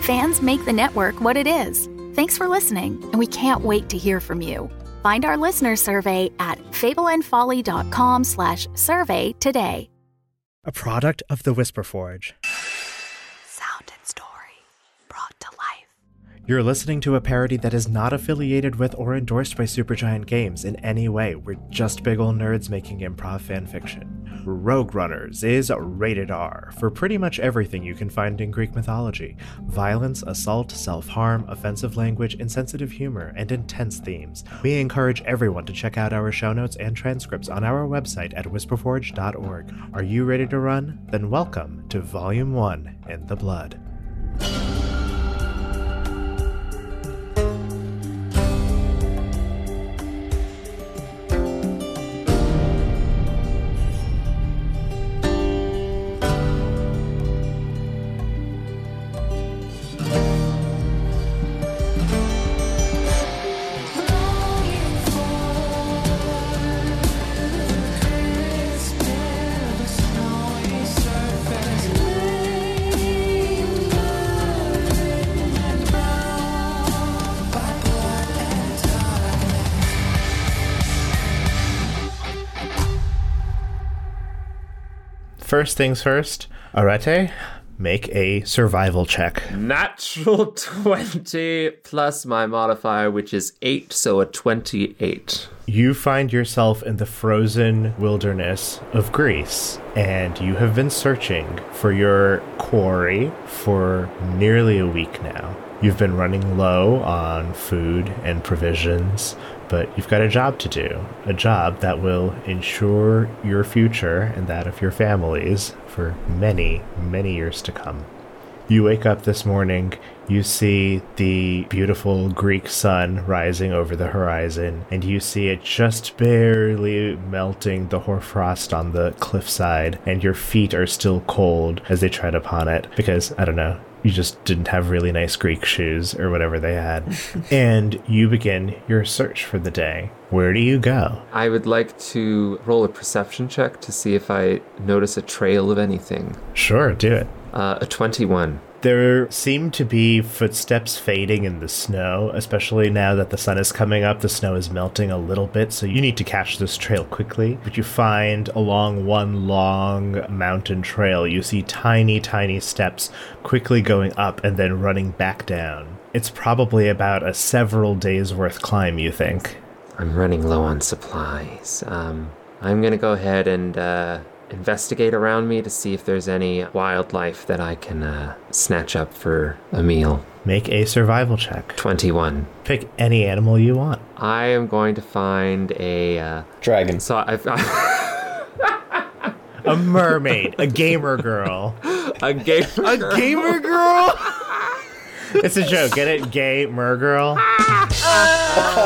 Fans make the network what it is. Thanks for listening, and we can't wait to hear from you. Find our listener survey at fableandfolly.com slash survey today. A product of the Whisper Forge. Sound and story brought to life. You're listening to a parody that is not affiliated with or endorsed by Supergiant Games in any way. We're just big ol' nerds making improv fanfiction. Rogue Runners is rated R for pretty much everything you can find in Greek mythology violence, assault, self harm, offensive language, insensitive humor, and intense themes. We encourage everyone to check out our show notes and transcripts on our website at whisperforge.org. Are you ready to run? Then welcome to Volume 1 in the Blood. First things first, Arete, make a survival check. Natural 20 plus my modifier, which is 8, so a 28. You find yourself in the frozen wilderness of Greece, and you have been searching for your quarry for nearly a week now. You've been running low on food and provisions, but you've got a job to do. A job that will ensure your future and that of your families for many, many years to come. You wake up this morning, you see the beautiful Greek sun rising over the horizon, and you see it just barely melting the hoarfrost on the cliffside, and your feet are still cold as they tread upon it because, I don't know, you just didn't have really nice Greek shoes or whatever they had. and you begin your search for the day. Where do you go? I would like to roll a perception check to see if I notice a trail of anything. Sure, do it. Uh, a 21. There seem to be footsteps fading in the snow, especially now that the sun is coming up. The snow is melting a little bit, so you need to catch this trail quickly. But you find along one long mountain trail, you see tiny, tiny steps quickly going up and then running back down. It's probably about a several days worth climb, you think. I'm running low on supplies. Um, I'm gonna go ahead and uh, investigate around me to see if there's any wildlife that I can uh, snatch up for a meal. Make a survival check. 21. Pick any animal you want. I am going to find a. Uh, Dragon. so I've. A mermaid, a gamer girl. a game. A gamer girl? it's a joke. Get it? Gay mer girl?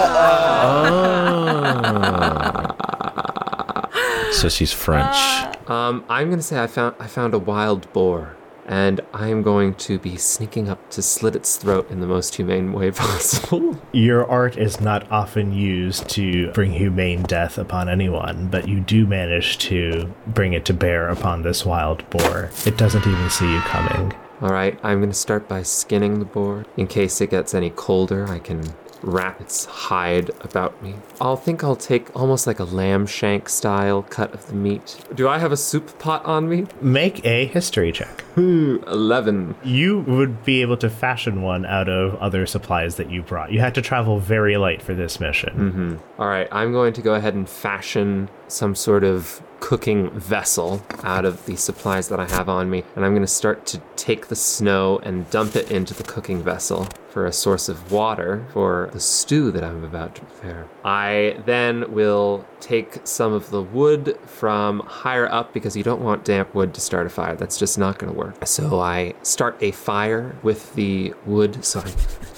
So she's French. Um, I'm gonna say I found I found a wild boar, and I am going to be sneaking up to slit its throat in the most humane way possible. Your art is not often used to bring humane death upon anyone, but you do manage to bring it to bear upon this wild boar. It doesn't even see you coming. All right, I'm gonna start by skinning the boar. In case it gets any colder, I can wrap its hide about me. I'll think I'll take almost like a lamb shank style cut of the meat. Do I have a soup pot on me? Make a history check. Hmm, 11. You would be able to fashion one out of other supplies that you brought. You had to travel very light for this mission. Mm-hmm. All right, I'm going to go ahead and fashion some sort of cooking vessel out of the supplies that I have on me, and I'm going to start to take the snow and dump it into the cooking vessel for a source of water for the stew that I'm about to prepare. I then will take some of the wood from higher up because you don't want damp wood to start a fire. That's just not going to work. So I start a fire with the wood, so I'm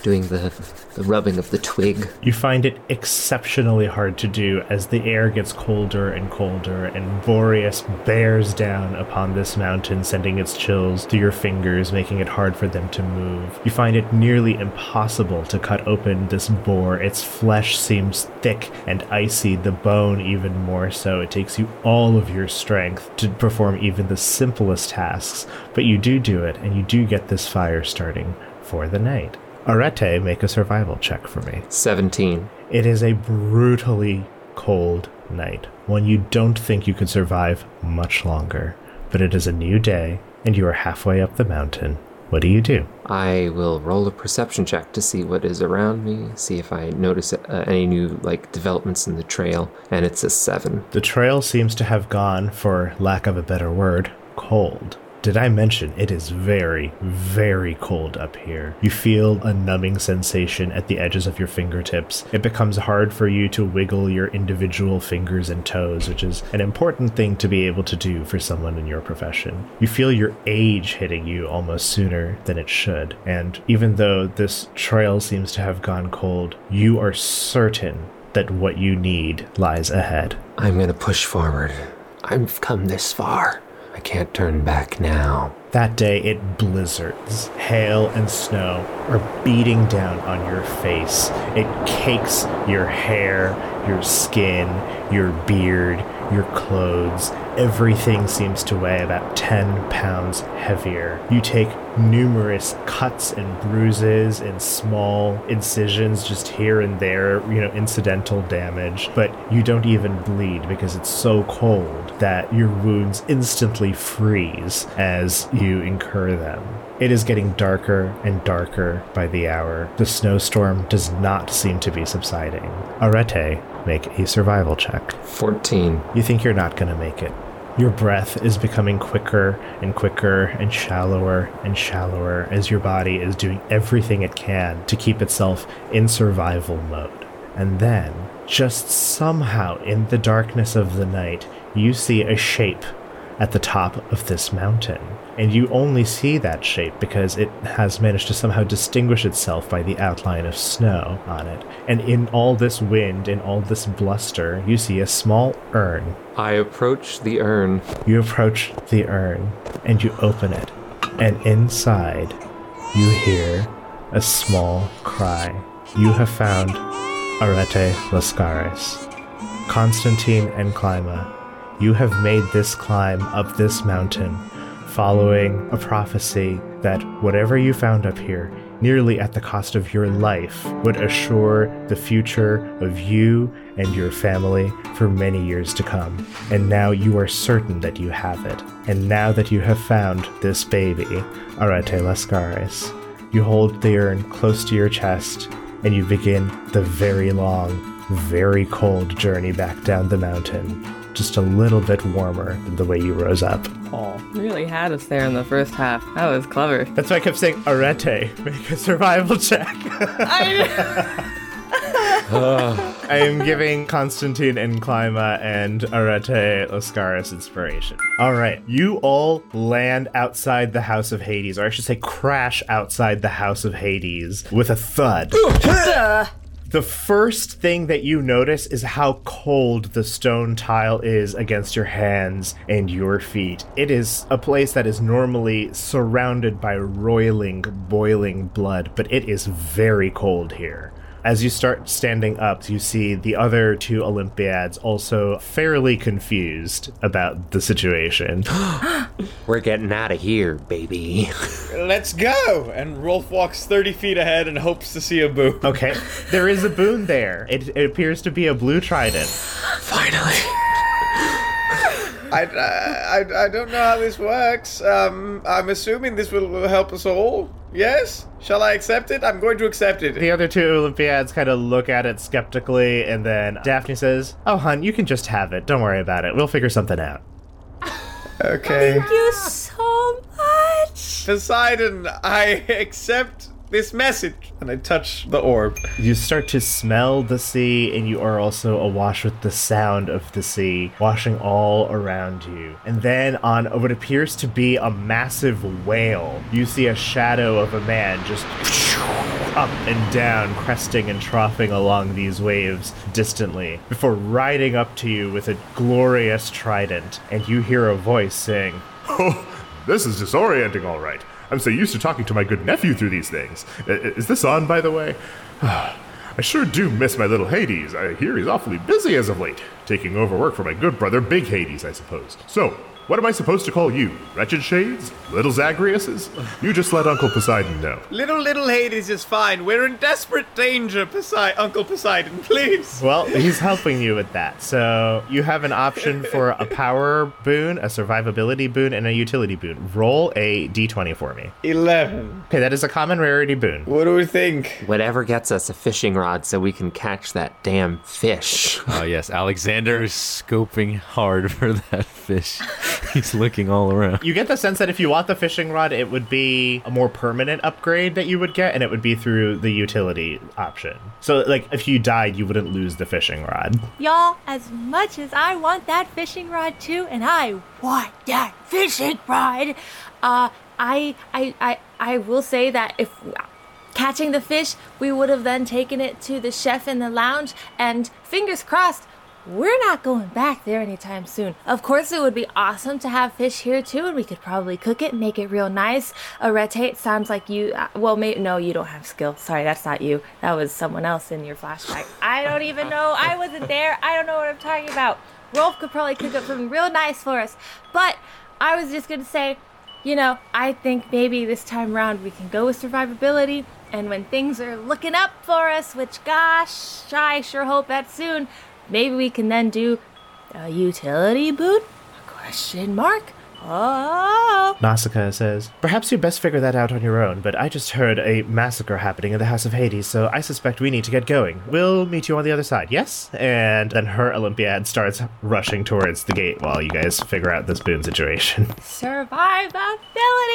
doing the, the rubbing of the twig. You find it exceptionally hard to do as the air gets colder and colder, and Boreas bears down upon this mountain, sending its chills through your fingers, making it hard for them to move. You find it nearly impossible to cut open this boar. Its flesh seems thick and icy, the bone even more so. It takes you all of your strength to perform even the simplest tasks, but you do do it, and you do get this fire starting for the night. Arete, make a survival check for me. 17. It is a brutally cold night, one you don't think you could survive much longer. But it is a new day, and you are halfway up the mountain. What do you do? I will roll a perception check to see what is around me, see if I notice uh, any new like developments in the trail, and it's a 7. The trail seems to have gone, for lack of a better word, cold. Did I mention it is very, very cold up here? You feel a numbing sensation at the edges of your fingertips. It becomes hard for you to wiggle your individual fingers and toes, which is an important thing to be able to do for someone in your profession. You feel your age hitting you almost sooner than it should, and even though this trail seems to have gone cold, you are certain that what you need lies ahead. I'm gonna push forward. I've come this far. I can't turn back now. That day, it blizzards. Hail and snow are beating down on your face. It cakes your hair, your skin, your beard, your clothes. Everything seems to weigh about 10 pounds heavier. You take numerous cuts and bruises and small incisions just here and there, you know, incidental damage, but you don't even bleed because it's so cold that your wounds instantly freeze as you incur them. It is getting darker and darker by the hour. The snowstorm does not seem to be subsiding. Arete, make a survival check. 14. You think you're not going to make it. Your breath is becoming quicker and quicker and shallower and shallower as your body is doing everything it can to keep itself in survival mode. And then, just somehow in the darkness of the night, you see a shape at the top of this mountain. And you only see that shape because it has managed to somehow distinguish itself by the outline of snow on it. And in all this wind, in all this bluster, you see a small urn. I approach the urn. You approach the urn and you open it. And inside, you hear a small cry. You have found Arete Lascaris. Constantine and Clima, you have made this climb up this mountain following a prophecy that whatever you found up here, nearly at the cost of your life, would assure the future of you and your family for many years to come. And now you are certain that you have it. And now that you have found this baby, Arete Lascaris, you hold the urn close to your chest and you begin the very long, very cold journey back down the mountain, just a little bit warmer than the way you rose up. Oh, really had us there in the first half. That was clever. That's why I kept saying, Arete, make a survival check. I am giving Constantine and Clima and Arete Lascaris inspiration. All right, you all land outside the House of Hades, or I should say, crash outside the House of Hades with a thud. The first thing that you notice is how cold the stone tile is against your hands and your feet. It is a place that is normally surrounded by roiling, boiling blood, but it is very cold here. As you start standing up, you see the other two Olympiads also fairly confused about the situation. We're getting out of here, baby. Let's go! And Rolf walks 30 feet ahead and hopes to see a boo. Okay, there is a boon there. It, it appears to be a blue trident. Finally. I, I, I don't know how this works. Um, I'm assuming this will, will help us all. Yes? Shall I accept it? I'm going to accept it. The other two Olympiads kind of look at it skeptically, and then Daphne says, Oh, hun, you can just have it. Don't worry about it. We'll figure something out. Okay. Thank you so much. Poseidon, I accept this message. And I touch the orb. You start to smell the sea, and you are also awash with the sound of the sea washing all around you. And then, on what appears to be a massive whale, you see a shadow of a man just up and down, cresting and troughing along these waves distantly, before riding up to you with a glorious trident. And you hear a voice saying, Oh, this is disorienting, all right. I'm so used to talking to my good nephew through these things. Is this on, by the way? I sure do miss my little Hades. I hear he's awfully busy as of late, taking over work for my good brother Big Hades, I suppose. So, what am I supposed to call you? Wretched Shades? Little Zagreuses? You just let Uncle Poseidon know. Little, little Hades is fine. We're in desperate danger, Posei- Uncle Poseidon, please. Well, he's helping you with that. So you have an option for a power boon, a survivability boon, and a utility boon. Roll a d20 for me. 11. Okay, that is a common rarity boon. What do we think? Whatever gets us a fishing rod so we can catch that damn fish. Oh, yes. Alexander is scoping hard for that fish. He's looking all around. You get the sense that if you want the fishing rod, it would be a more permanent upgrade that you would get, and it would be through the utility option. So, like, if you died, you wouldn't lose the fishing rod. Y'all, as much as I want that fishing rod too, and I want that fishing rod, uh, I, I, I, I will say that if catching the fish, we would have then taken it to the chef in the lounge, and fingers crossed, we're not going back there anytime soon. Of course, it would be awesome to have fish here too, and we could probably cook it, make it real nice. Arete, sounds like you. Uh, well, maybe no, you don't have skill. Sorry, that's not you. That was someone else in your flashback. I don't even know. I wasn't there. I don't know what I'm talking about. Rolf could probably cook up something real nice for us. But I was just gonna say, you know, I think maybe this time around we can go with survivability. And when things are looking up for us, which gosh, I sure hope that soon, maybe we can then do a utility boot? A question mark? Oh. Nausicaa says, Perhaps you best figure that out on your own, but I just heard a massacre happening in the House of Hades, so I suspect we need to get going. We'll meet you on the other side, yes? And then her Olympiad starts rushing towards the gate while you guys figure out this boon situation. Survivability!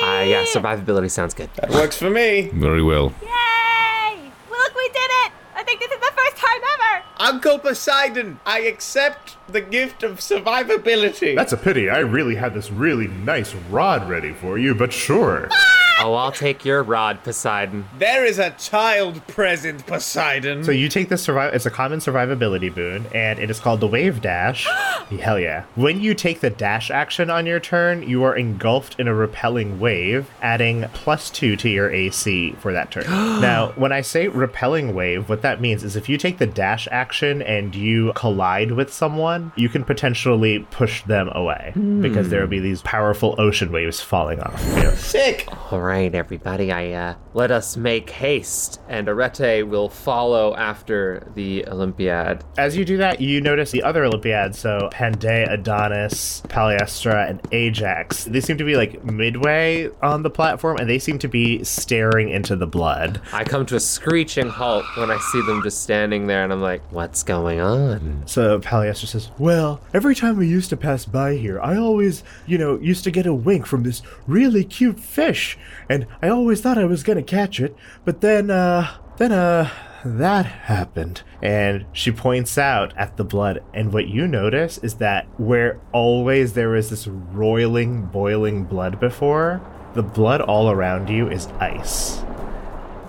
Ah, yeah, survivability sounds good. That works for me. Very well. Yay! Look, we did it! I think this is the first time ever! Uncle Poseidon, I accept the gift of survivability. That's a pity. I really had this really nice rod ready for you, but sure. Ah! Oh, I'll take your rod, Poseidon. there is a child present, Poseidon. So you take this survive it's a common survivability boon, and it is called the Wave Dash. Hell yeah. When you take the dash action on your turn, you are engulfed in a repelling wave, adding plus two to your AC for that turn. now, when I say repelling wave, what that means is if you take the dash action and you collide with someone, you can potentially push them away because hmm. there will be these powerful ocean waves falling off. you know. Sick. All right, everybody, I uh, let us make haste, and Arete will follow after the Olympiad. As you do that, you notice the other Olympiads, so Pandae, Adonis, Paliestra, and Ajax. They seem to be like midway on the platform, and they seem to be staring into the blood. I come to a screeching halt when I see them just standing there, and I'm like, what's going on? So Paliestra says, Well, every time we used to pass by here, I always, you know, used to get a wink from this really cute fish, and I always thought I was gonna catch it, but then, uh, then, uh, that happened. And she points out at the blood, and what you notice is that where always there was this roiling, boiling blood before, the blood all around you is ice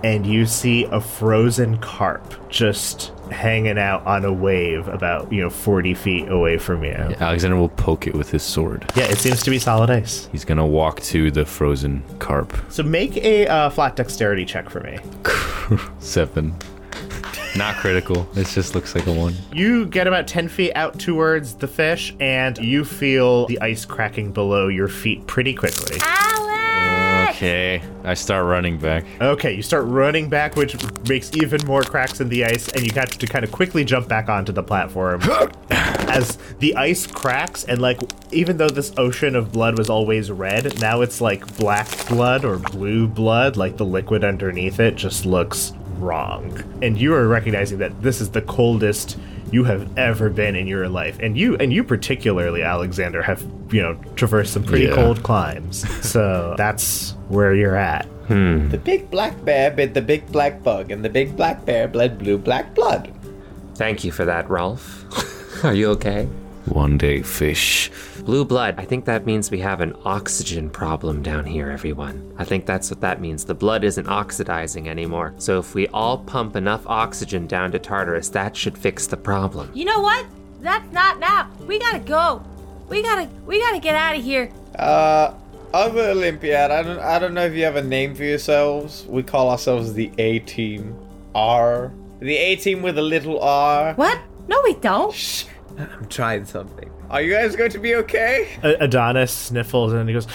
and you see a frozen carp just hanging out on a wave about, you know, 40 feet away from you. Yeah, Alexander will poke it with his sword. Yeah, it seems to be solid ice. He's gonna walk to the frozen carp. So make a uh, flat dexterity check for me. Seven. Not critical. This just looks like a one. You get about 10 feet out towards the fish, and you feel the ice cracking below your feet pretty quickly. Alex! Okay. I start running back. Okay, you start running back, which makes even more cracks in the ice, and you have to kind of quickly jump back onto the platform. As the ice cracks, and like, even though this ocean of blood was always red, now it's like black blood or blue blood, like the liquid underneath it just looks wrong. And you are recognizing that this is the coldest you have ever been in your life. And you, and you particularly, Alexander, have, you know, traversed some pretty Yeah. cold climbs. So that's where you're at. Hmm. The big black bear bit the big black bug, and the big black bear bled blue black blood. Thank you for that, Rolf. Are you okay? One day fish. Blue blood, I think that means we have an oxygen problem down here, everyone. I think that's what that means. The blood isn't oxidizing anymore. So if we all pump enough oxygen down to Tartarus, that should fix the problem. You know what? That's not now. We gotta go. We gotta we gotta get out of here. Uh, other Olympiad, I don't, I don't know if you have a name for yourselves. We call ourselves the A Team. R. The A Team with a little R. What? No, we don't. Shh. I'm trying something. Are you guys going to be okay? Adonis sniffles and he goes!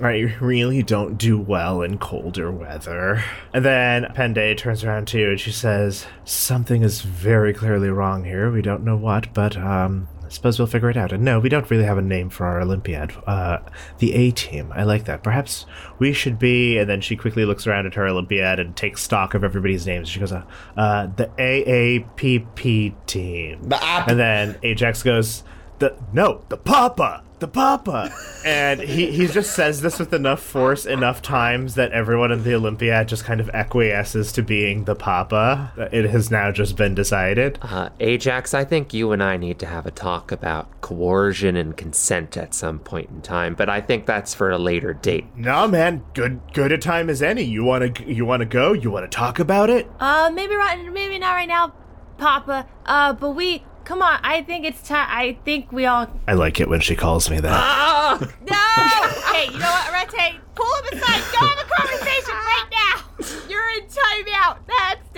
I really don't do well in colder weather. And then Pende turns around to you and she says, Something is very clearly wrong here. We don't know what, but um, suppose we'll figure it out. And no, we don't really have a name for our Olympiad. Uh, the A team. I like that. Perhaps we should be. And then she quickly looks around at her Olympiad and takes stock of everybody's names. She goes, uh, uh the AAPP team. The. And then Ajax goes, the no, the Papa, the Papa, and he he just says this with enough force, enough times that everyone in the Olympiad just kind of acquiesces to being the Papa. It has now just been decided. Uh, Ajax, I think you and I need to have a talk about coercion and consent at some point in time, but I think that's for a later date. No, man, good good a time as any. You wanna you wanna go? You wanna talk about it? Uh, maybe right, maybe not right now, Papa. Uh, but we come on. I think it's time. I think we all. I like it when she calls me that. Ah! No. hey, you know what, Rete? Pull him aside. Go have a conversation right now. You're in timeout. That's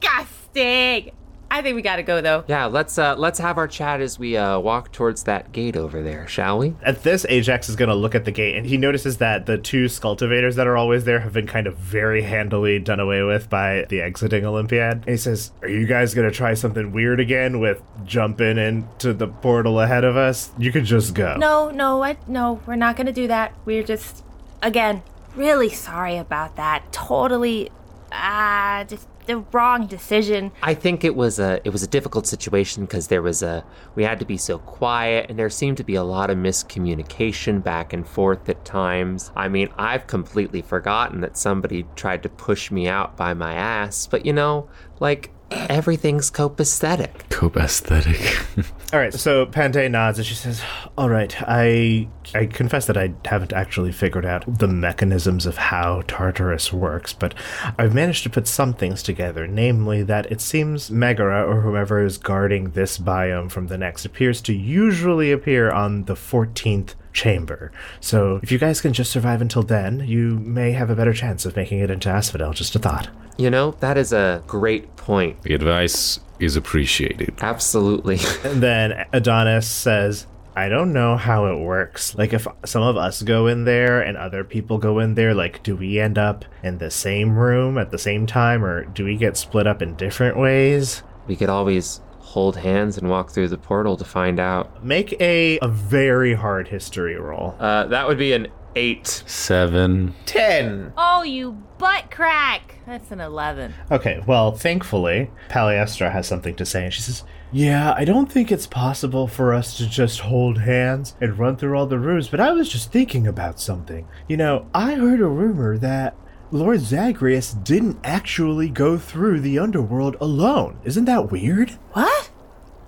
disgusting. I think we gotta go though. Yeah, let's uh, let's have our chat as we uh, walk towards that gate over there, shall we? At this, Ajax is going to look at the gate, and he notices that the two scultivators that are always there have been kind of very handily done away with by the exiting Olympiad. And he says, Are you guys going to try something weird again with jumping into the portal ahead of us? You could just go. No, no, I, no, we're not gonna do that. We're just, again, really sorry about that. Totally, ah, just the wrong decision. I think it was a it was a difficult situation because there was a we had to be so quiet and there seemed to be a lot of miscommunication back and forth at times. I mean, I've completely forgotten that somebody tried to push me out by my ass, but you know, like everything's copacetic. Cope aesthetic. All right, so Pante nods and she says, "All right, I I confess that I haven't actually figured out the mechanisms of how Tartarus works, but I've managed to put some things together, namely that it seems Megara or whoever is guarding this biome from the next appears to usually appear on the 14th chamber. So, if you guys can just survive until then, you may have a better chance of making it into Asphodel, just a thought." You know, that is a great point. the advice is appreciated. Absolutely. And then Adonis says, I don't know how it works. Like, if some of us go in there and other people go in there, like, do we end up in the same room at the same time, or do we get split up in different ways? we could always hold hands and walk through the portal to find out. Make a, a very hard history roll. Uh, that would be an eight. Seven. Ten. Oh, you butt crack. That's an 11. Okay, well, thankfully, Paliestra has something to say, and she says, Yeah, I don't think it's possible for us to just hold hands and run through all the rooms, but I was just thinking about something. You know, I heard a rumor that Lord Zagreus didn't actually go through the underworld alone. Isn't that weird? What?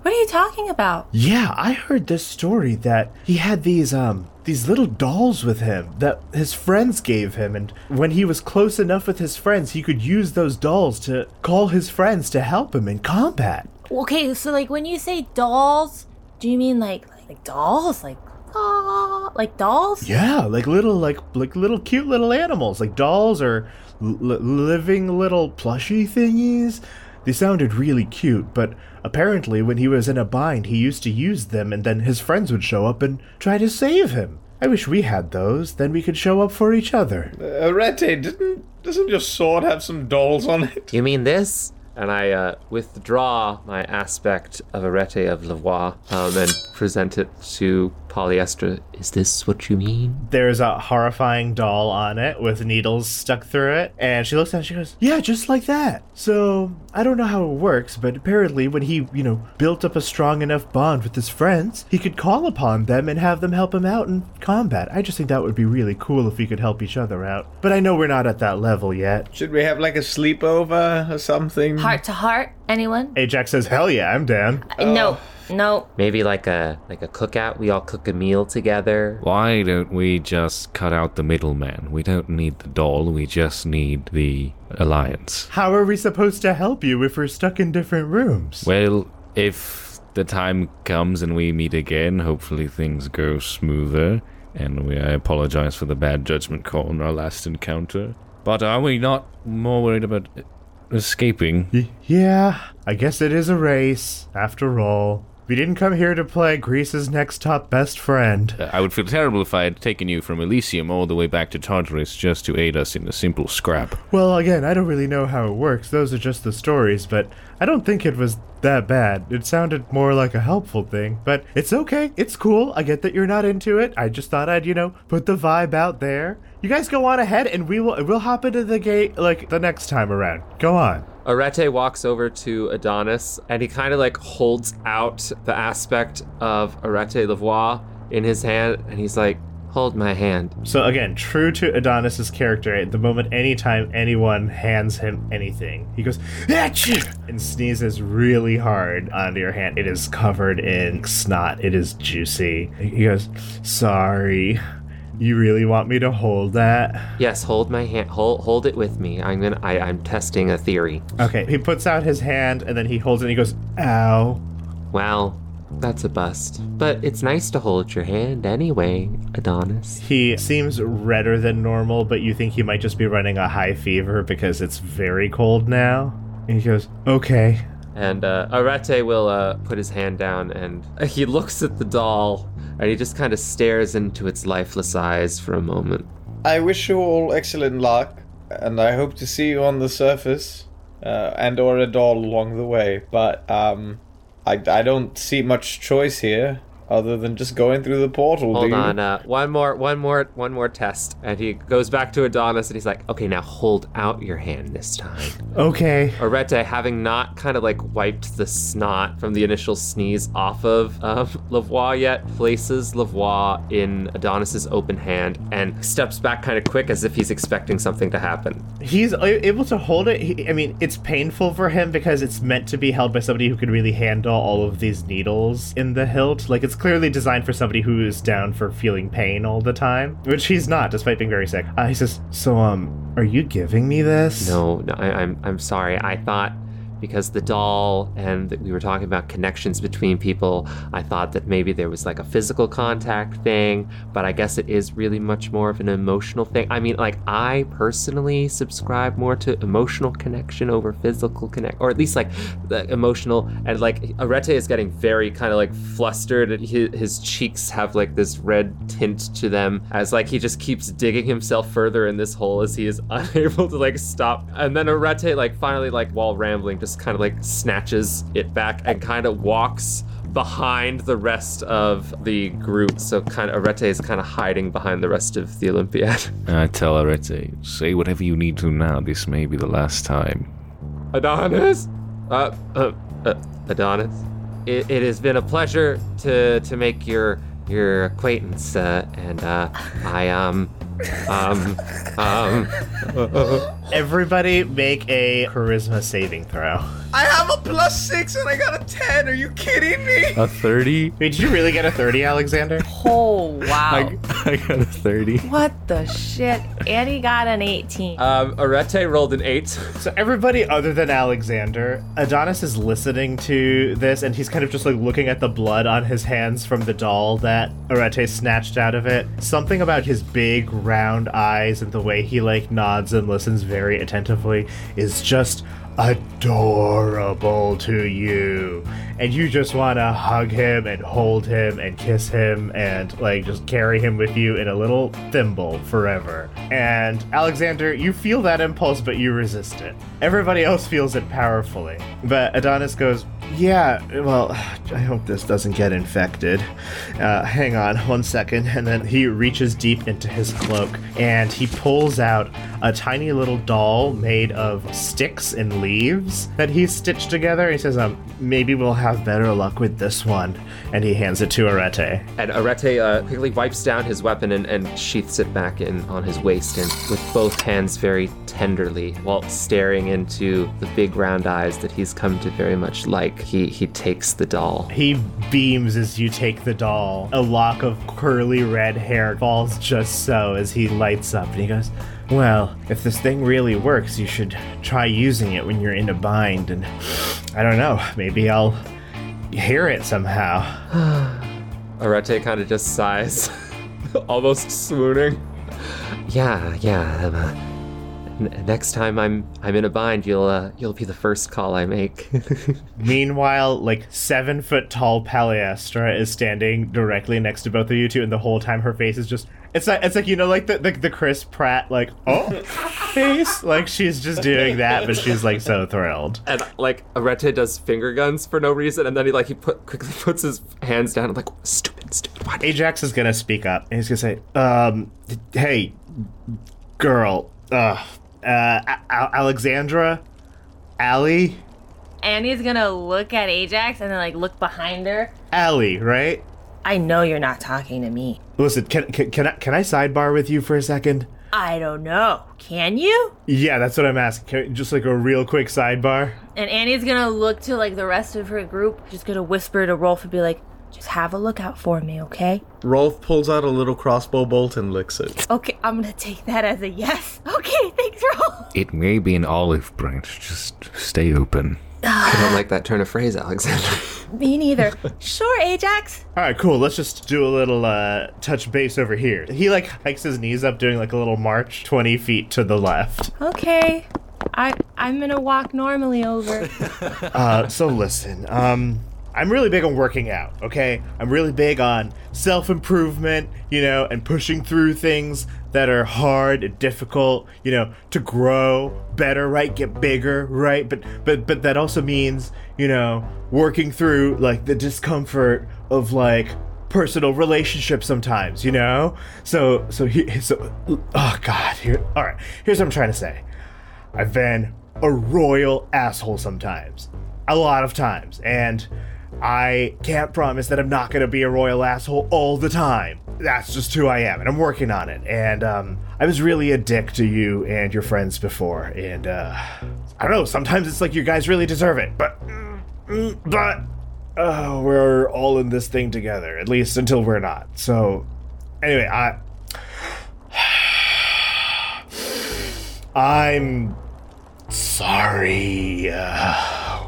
What are you talking about? Yeah, I heard this story that he had these um these little dolls with him that his friends gave him and when he was close enough with his friends, he could use those dolls to call his friends to help him in combat. Okay, so like when you say dolls, do you mean like like dolls? Like ah, like dolls? Yeah, like little like like little cute little animals, like dolls or l- living little plushy thingies They sounded really cute, but apparently when he was in a bind, he used to use them and then his friends would show up and try to save him. I wish we had those, then we could show up for each other. Uh, Arete, didn't doesn't your sword have some dolls on it? You mean this? And I uh, withdraw my aspect of Arete of Lavoie um, and present it to Paliestra. Is this what you mean? There's a horrifying doll on it with needles stuck through it, and she looks at it and she goes, Yeah, just like that. So, I don't know how it works, but apparently when he, you know, built up a strong enough bond with his friends, he could call upon them and have them help him out in combat. I just think that would be really cool if we could help each other out. But I know we're not at that level yet. Should we have like a sleepover or something? Heart to heart, anyone? Ajax says, Hell yeah, I'm down. Uh, No, no. Maybe like a like a cookout. We all cook a meal together. Why don't we just cut out the middleman? We don't need the doll, we just need the alliance. How are we supposed to help you if we're stuck in different rooms? Well, if the time comes and we meet again, hopefully things go smoother. And we, I apologize for the bad judgment call in our last encounter. But are we not more worried about escaping? Y- yeah, I guess it is a race, after all. We didn't come here to play Greece's next top best friend. Uh, I would feel terrible if I had taken you from Elysium all the way back to Tartarus just to aid us in a simple scrap. Well, again, I don't really know how it works. Those are just the stories, but I don't think it was that bad. It sounded more like a helpful thing, but it's okay. It's cool. I get that you're not into it. I just thought I'd, you know, put the vibe out there. You guys go on ahead and we will we'll hop into the gate like the next time around. Go on. Arete walks over to Adonis and he kind of like holds out the aspect of Arete Lavoie in his hand and he's like, Hold my hand. So again, true to Adonis's character, at the moment anytime anyone hands him anything, he goes Achoo! and sneezes really hard onto your hand. It is covered in snot. It is juicy. He goes, "Sorry. You really want me to hold that?" Yes, hold my hand. Hold, hold it with me. I'm gonna. I, I'm testing a theory. Okay. He puts out his hand and then he holds it and he goes, "Ow." Well, that's a bust. But it's nice to hold your hand anyway, Adonis. He seems redder than normal, but you think he might just be running a high fever because it's very cold now. And he goes, "Okay." And uh, Arete will uh, put his hand down and he looks at the doll and he just kind of stares into its lifeless eyes for a moment. I wish you all excellent luck, and I hope to see you on the surface, uh, and or a doll along the way. But um, I, I don't see much choice here other than just going through the portal. Hold do you? on, uh, one more, one more, one more test. And he goes back to Adonis and he's like, "Okay, now hold out your hand this time." Okay. Arete, having not kind of like wiped the snot from the initial sneeze off of um, Lavoie yet, places Lavoie in Adonis's open hand and steps back kind of quick as if he's expecting something to happen. He's able to hold it. He, I mean, it's painful for him because it's meant to be held by somebody who can really handle all of these needles in the hilt. Like, it's clearly designed for somebody who is down for feeling pain all the time, which he's not, despite being very sick. Uh, he says, "So, um, are you giving me this?" No, no I, I'm I'm sorry. I thought because the doll and we were talking about connections between people, I thought that maybe there was like a physical contact thing, but I guess it is really much more of an emotional thing. I mean, like I personally subscribe more to emotional connection over physical connect, or at least like the emotional. And like Arete is getting very kind of like flustered, and his, his cheeks have like this red tint to them as like he just keeps digging himself further in this hole as he is unable to like stop. And then Arete like finally like while rambling just kind of like snatches it back and kind of walks behind the rest of the group. So kind of Arete is kind of hiding behind the rest of the Olympiad. I tell Arete, say whatever you need to now. This may be the last time. Adonis, uh, uh, uh Adonis, it, it has been a pleasure to to make your your acquaintance, uh, and uh, I um um um. Everybody make a charisma saving throw. I have a plus six and I got a ten. Are you kidding me? A 30? Wait, did you really get a 30, Alexander? Oh wow! I, I got a 30. What the shit? Annie got an 18. Um, Arete rolled an eight. So everybody other than Alexander, Adonis is listening to this and he's kind of just like looking at the blood on his hands from the doll that Arete snatched out of it. Something about his big round eyes and the way he like nods and listens very attentively is just adorable to you. And you just want to hug him and hold him and kiss him and like just carry him with you in a little thimble forever. And Alexander, you feel that impulse, but you resist it. Everybody else feels it powerfully. But Adonis goes, Yeah, well, I hope this doesn't get infected. Uh, hang on one second. And then he reaches deep into his cloak and he pulls out a tiny little doll made of sticks and leaves that he's stitched together. He says, um, maybe we'll have better luck with this one. And he hands it to Arete. And Arete uh, quickly wipes down his weapon and, and sheaths it back in on his waist, and with both hands very tenderly, while staring into the big round eyes that he's come to very much like, he, he takes the doll. He beams as you take the doll. A lock of curly red hair falls just so as he lights up and he goes, Well, if this thing really works, you should try using it when you're in a bind. And I don't know, maybe I'll hear it somehow. Arete kind of just sighs, almost swooning. Yeah, yeah. Um, uh, N- next time I'm I'm in a bind, you'll uh, you'll be the first call I make. Meanwhile, like seven foot tall Paliestra is standing directly next to both of you two, and the whole time her face is just. It's like it's like you know like the the, the Chris Pratt like oh face like she's just doing that, but she's like so thrilled. and like Arete does finger guns for no reason, and then he like he put quickly puts his hands down and like stupid, stupid. What? Ajax is gonna speak up and he's gonna say, um, hey, girl, uh, uh, A- Alexandra, Allie, Annie's gonna look at Ajax and then like look behind her. Allie, right? I know you're not talking to me. Listen, can, can can I can I sidebar with you for a second? I don't know. Can you? Yeah, that's what I'm asking. Just like a real quick sidebar. And Annie's gonna look to like the rest of her group, just gonna whisper to Rolf and be like, just have a lookout for me, okay? Rolf pulls out a little crossbow bolt and licks it. Okay, I'm gonna take that as a yes. Okay, thanks, Rolf. It may be an olive branch. Just stay open. I don't like that turn of phrase, Alexander. Me neither. sure, Ajax. All right, cool. Let's just do a little uh, touch base over here. He like hikes his knees up, doing like a little march, twenty feet to the left. Okay. I I'm gonna walk normally over. Uh, so listen, um, I'm really big on working out, okay? I'm really big on self improvement, you know, and pushing through things that are hard and difficult, you know, to grow better, right? Get bigger, right? But but but that also means, you know, working through like the discomfort of like personal relationships sometimes, you know? So so he so oh god, here all right. Here's what I'm trying to say. I've been a royal asshole sometimes. A lot of times. And I can't promise that I'm not going to be a royal asshole all the time. That's just who I am, and I'm working on it. And um, I was really a dick to you and your friends before. And uh, I don't know, sometimes it's like you guys really deserve it. But, mm, but uh, we're all in this thing together, at least until we're not. So, anyway, I. I'm sorry. Uh,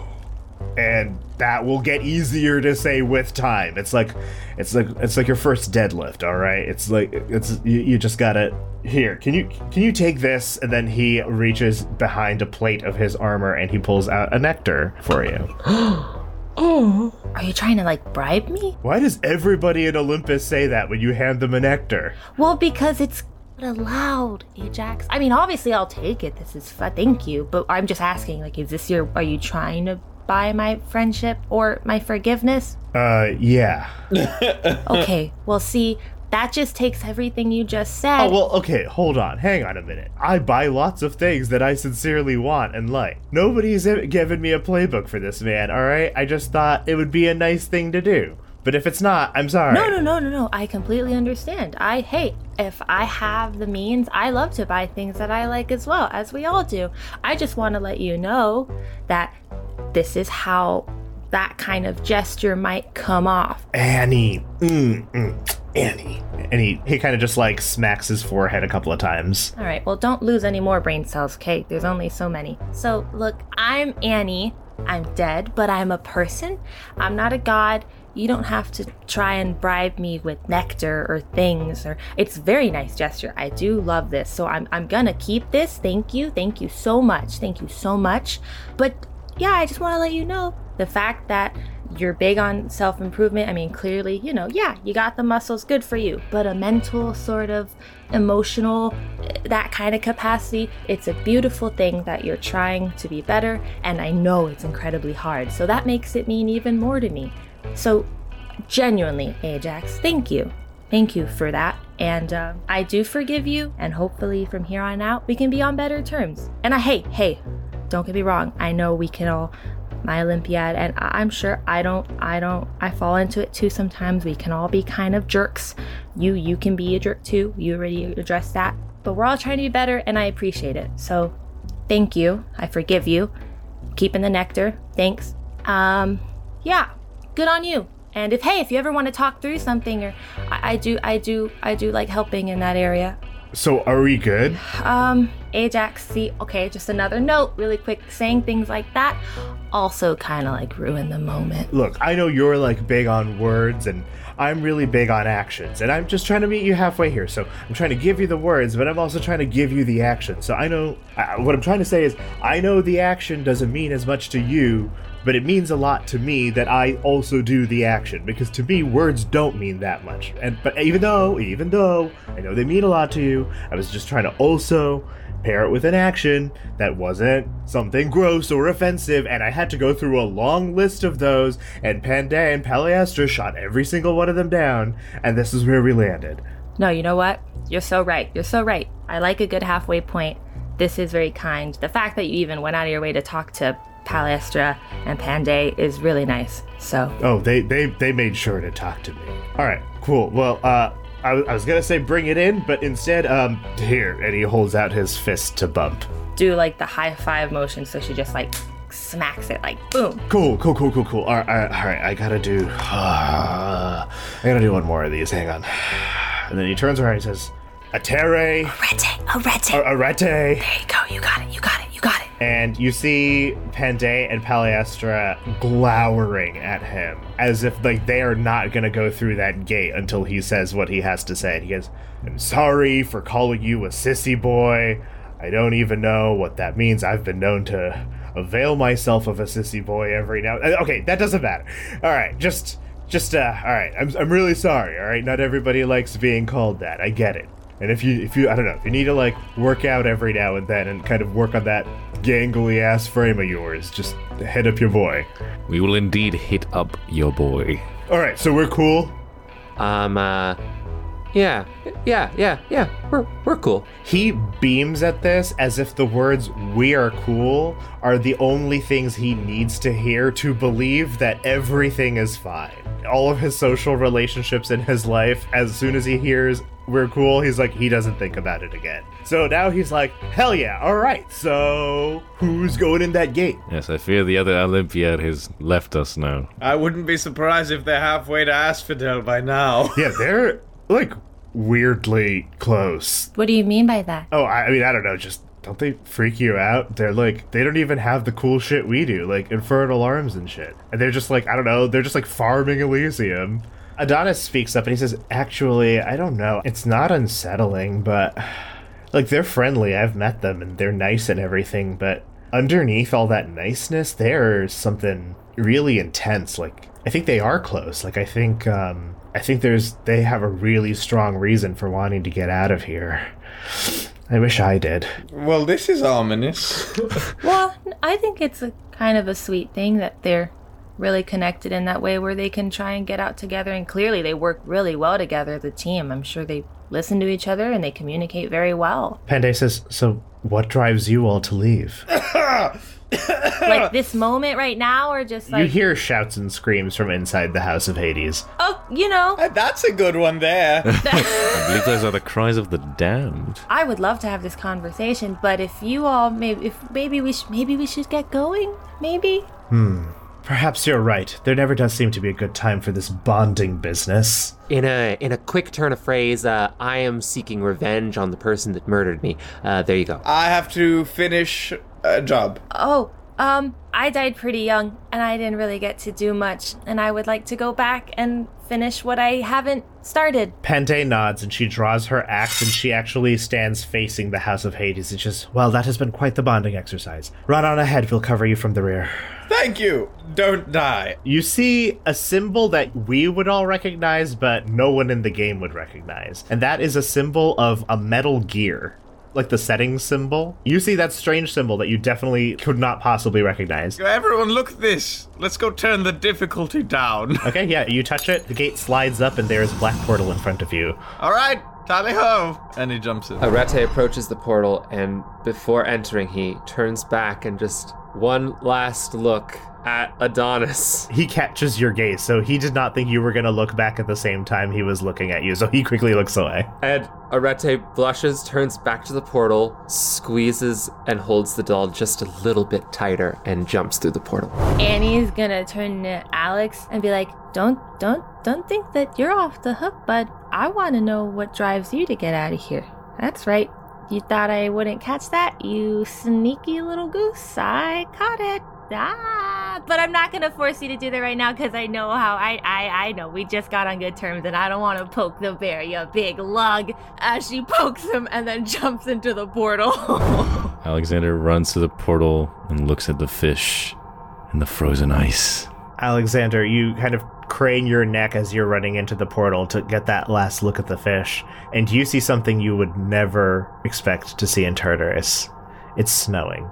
and that will get easier to say with time. It's like it's like it's like your first deadlift, all right? It's like it's you, you just got to here. Can you can you take this and then he reaches behind a plate of his armor and he pulls out a nectar for you. Oh. Are you trying to like bribe me? Why does everybody in Olympus say that when you hand them a nectar? Well, because it's allowed, Ajax. I mean, obviously I'll take it. This is fun. Thank you. But I'm just asking, like, is this your? Are you trying to buy my friendship or my forgiveness? Uh yeah. Okay. well, see, that just takes everything you just said. Oh, well, okay, hold on. Hang on a minute. I buy lots of things that I sincerely want and like. Nobody's given me a playbook for this, man, alright? I just thought it would be a nice thing to do. But if it's not, I'm sorry. No, no, no, no, no. I completely understand. I hey, if I have the means, I love to buy things that I like as well, as we all do. I just want to let you know that this is how that kind of gesture might come off. Annie. Mm, mm, Annie. And he, he kind of just like smacks his forehead a couple of times. All right, well, don't lose any more brain cells, okay? There's only so many. So, look, I'm Annie. I'm dead, but I'm a person. I'm not a god. you don't have to try and bribe me with nectar or things or it's a very nice gesture. I do love this. So I'm I'm gonna keep this. Thank you. Thank you so much. Thank you so much. But yeah, I just want to let you know the fact that you're big on self improvement. I mean, clearly, you know, yeah, you got the muscles, good for you. But a mental, sort of emotional, that kind of capacity, it's a beautiful thing that you're trying to be better. And I know it's incredibly hard. So that makes it mean even more to me. So, genuinely, Ajax, thank you. Thank you for that. And uh, I do forgive you. And hopefully, from here on out, we can be on better terms. And I, hey, hey, don't get me wrong. I know we can all my Olympiad, and I'm sure I don't, I don't, I fall into it too sometimes. We can all be kind of jerks. You, you can be a jerk too. You already addressed that, but we're all trying to be better, and I appreciate it. So, thank you. I forgive you. Keeping the nectar. Thanks. Um, yeah, good on you. And if hey, if you ever want to talk through something, or I, I do, I do, I do like helping in that area. So are we good? Um, Ajax, see, okay, just another note, really quick. Saying things like that also kind of like ruin the moment. Look, I know you're like big on words and I'm really big on actions, and I'm just trying to meet you halfway here. So I'm trying to give you the words, but I'm also trying to give you the action. So I know uh, what I'm trying to say is I know the action doesn't mean as much to you, but it means a lot to me that I also do the action because to me words don't mean that much. And but even though, even though I know they mean a lot to you, I was just trying to also pair it with an action that wasn't something gross or offensive, and I had to go through a long list of those, and Panday and Paliestra shot every single one of them down, and this is where we landed. No, you know what? You're so right. You're so right. I like a good halfway point. This is very kind. The fact that you even went out of your way to talk to Paliestra and Panday is really nice. So, Oh, they they they made sure to talk to me. All right, cool. Well, uh, I, was- I was gonna say bring it in, but instead, um, here, and he holds out his fist to bump. do like the high five motion so she just like smacks it like boom. Cool, cool, cool, cool, cool. All right, all right, all right I gotta do. I gotta do one more of these. Hang on. And then he turns around and he says, "Atere, Arete, arete. a- arete." There you go. You got it. You got it. And you see Panday and Paliestra glowering at him as if like they are not gonna go through that gate until he says what he has to say. And he goes, "I'm sorry for calling you a sissy boy. I don't even know what that means. I've been known to avail myself of a sissy boy every now. Okay, that doesn't matter. All right, just." Just uh, all right. I'm, I'm really sorry. All right, not everybody likes being called that. I get it. And if you if you I don't know if you need to like work out every now and then and kind of work on that gangly ass frame of yours, just hit up your boy. We will indeed hit up your boy. All right, so we're cool. Um, uh, yeah, yeah, yeah, yeah. We're we're cool. He beams at this as if the words "we are cool" are the only things he needs to hear to believe that everything is fine. All of his social relationships in his life, as soon as he hears "we're cool," he's like he doesn't think about it again. So now he's like, "Hell yeah! All right, so who's going in that gate?" Yes, I fear the other Olympiad has left us now. I wouldn't be surprised if they're halfway to Asphodel by now. Yeah, they're like weirdly close. What do you mean by that? Oh, I I mean, I don't know. Just don't they freak you out? They're like, they don't even have the cool shit we do, like infernal arms and shit. And they're just like, I don't know, they're just like farming Elysium. Adonis speaks up and he says, Actually, I don't know. It's not unsettling, but like they're friendly. I've met them and they're nice and everything, but underneath all that niceness, there's something really intense. Like, I think they are close. Like, I think, um, I think there's, they have a really strong reason for wanting to get out of here. I wish I did. Well, this is ominous. Well, I think it's a kind of a sweet thing that they're really connected in that way where they can try and get out together and clearly they work really well together as a team. I'm sure they listen to each other and they communicate very well. Panday says, So, what drives you all to leave? like this moment right now or just you hear shouts and screams from inside the House of Hades. oh, you know, That's a good one there. I believe those are the cries of the damned. I would love to have this conversation, but if you all maybe if maybe we sh- maybe we should get going, maybe. Hmm. Perhaps you're right. There never does seem to be a good time for this bonding business. In a in a quick turn of phrase, uh, I am seeking revenge on the person that murdered me. Uh, there you go. I have to finish a job. Oh, Um, I died pretty young, and I didn't really get to do much, and I would like to go back and finish what I haven't started. Pente nods and she draws her axe and she actually stands facing the House of Hades and just, well, that has been quite the bonding exercise. Run on ahead, we'll cover you from the rear. Thank you. Don't die. You see a symbol that we would all recognize, but no one in the game would recognize. And that is a symbol of a metal gear. Like the setting symbol. You see that strange symbol that you definitely could not possibly recognize. Everyone, look at this. Let's go turn the difficulty down. Okay, yeah, you touch it, the gate slides up, and there's a black portal in front of you. All right, tally ho. And he jumps in. Arete approaches the portal, and before entering, he turns back and just one last look at Adonis. He catches your gaze, so he did not think you were going to look back at the same time he was looking at you, so he quickly looks away. And Arete blushes, turns back to the portal, squeezes, and holds the doll just a little bit tighter and jumps through the portal. Annie's gonna turn to Alex and be like, "Don't, don't, don't think that you're off the hook, bud. I want to know what drives you to get out of here." That's right. You thought I wouldn't catch that, you sneaky little goose. I caught it. Ah, but I'm not gonna force you to do that right now because I know how I, I I know we just got on good terms and I don't want to poke the bear, you big lug. As she pokes him and then jumps into the portal. Alexander runs to the portal and looks at the fish and the frozen ice. Alexander, you kind of crane your neck as you're running into the portal to get that last look at the fish, and you see something you would never expect to see in Tartarus. It's snowing.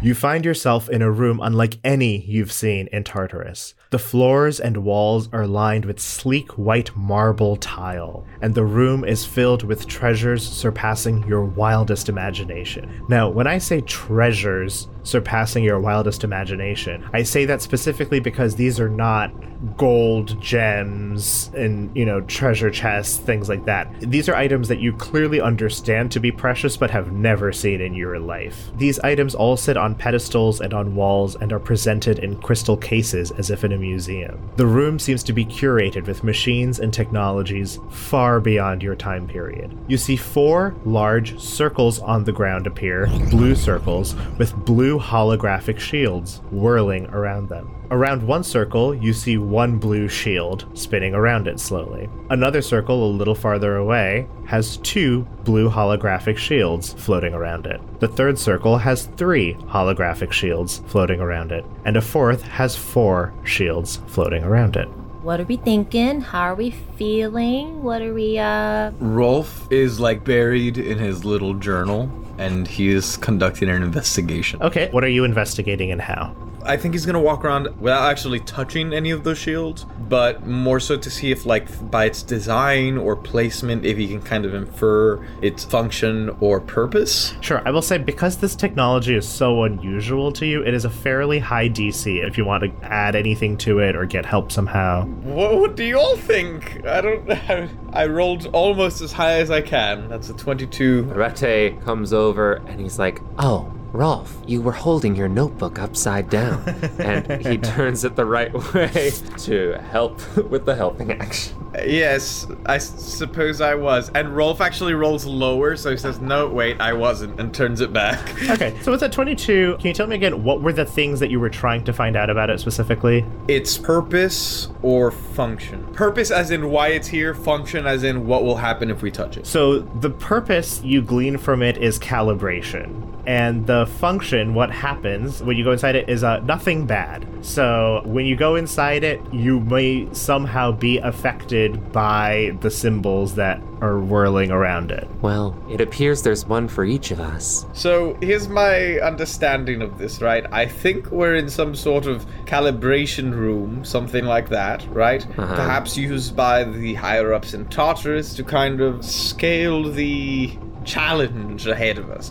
You find yourself in a room unlike any you've seen in Tartarus. The floors and walls are lined with sleek white marble tile, and the room is filled with treasures surpassing your wildest imagination. Now, when I say treasures surpassing your wildest imagination, I say that specifically because these are not gold gems and, you know, treasure chests, things like that. These are items that you clearly understand to be precious but have never seen in your life. These items all sit on pedestals and on walls and are presented in crystal cases as if in a museum. The room seems to be curated with machines and technologies far beyond your time period. You see four large circles on the ground appear, blue circles, with blue holographic shields whirling around them. Around one circle, you see one blue shield spinning around it slowly. Another circle, a little farther away, has two blue holographic shields floating around it. The third circle has three holographic shields floating around it. And a fourth has four shields floating around it. what are we thinking? How are we feeling? What are we uh Rolf is like buried in his little journal and he is conducting an investigation. Okay, what are you investigating and how? I think he's gonna walk around without actually touching any of those shields, but more so to see if, like, by its design or placement, if he can kind of infer its function or purpose. Sure, I will say because this technology is so unusual to you, it is a fairly high DC if you want to add anything to it or get help somehow. What, what do you all think? I don't know. I rolled almost as high as I can. That's a 22. Arete comes over and he's like, Oh, Rolf, you were holding your notebook upside down. and he turns it the right way to help with the helping action. Yes, I s- suppose I was. And Rolf actually rolls lower, so he says, No, wait, I wasn't, and turns it back. Okay, so it's at 22. Can you tell me again what were the things that you were trying to find out about it specifically? It's purpose or function. Purpose as in why it's here, function as in what will happen if we touch it. So the purpose you glean from it is calibration. And the function, what happens when you go inside it, is uh, nothing bad. So when you go inside it, you may somehow be affected by the symbols that are whirling around it. Well, it appears there's one for each of us. So here's my understanding of this, right? I think we're in some sort of calibration room, something like that, right? Perhaps used by the higher ups in Tartarus to kind of scale the challenge ahead of us.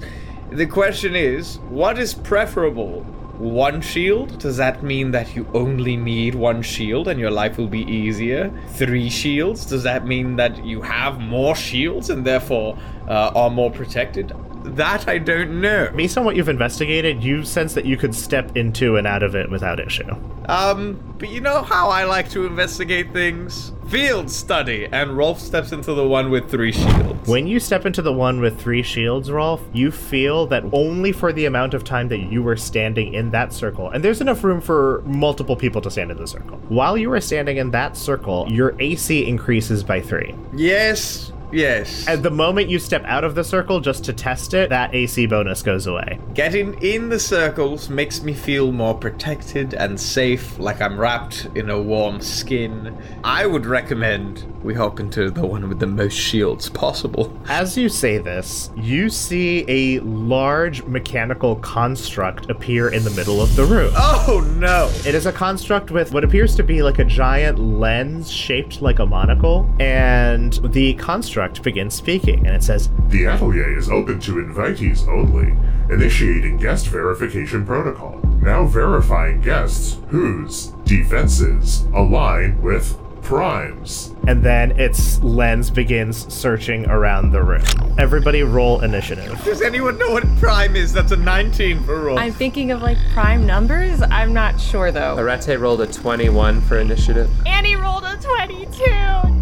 The question is, what is preferable? One shield? Does that mean that you only need one shield and your life will be easier? Three shields? Does that mean that you have more shields and therefore uh, are more protected? That I don't know. Based on what you've investigated, you sense that you could step into and out of it without issue. Um, but you know how I like to investigate things? Field study. And Rolf steps into the one with three shields. When you step into the one with three shields, Rolf, you feel that only for the amount of time that you were standing in that circle, and there's enough room for multiple people to stand in the circle. While you were standing in that circle, your AC increases by three. Yes, yes. At the moment you step out of the circle just to test it, that AC bonus goes away. Getting in the circles makes me feel more protected and safe, like I'm wrapped in a warm skin. I would recommend we hop into the one with the most shields possible. As you say this, you see a large mechanical construct appear in the middle of the room. Oh no! It is a construct with what appears to be like a giant lens shaped like a monocle, and the construct begins speaking, and it says, The atelier is open to invitees only. Initiating guest verification protocol. Now verifying guests whose defenses align with primes. and then its lens begins searching around the room. Everybody roll initiative. Does anyone know what prime is? That's a 19 for roll. I'm thinking of like prime numbers. I'm not sure though. Arete rolled a 21 for initiative. Annie rolled a 22.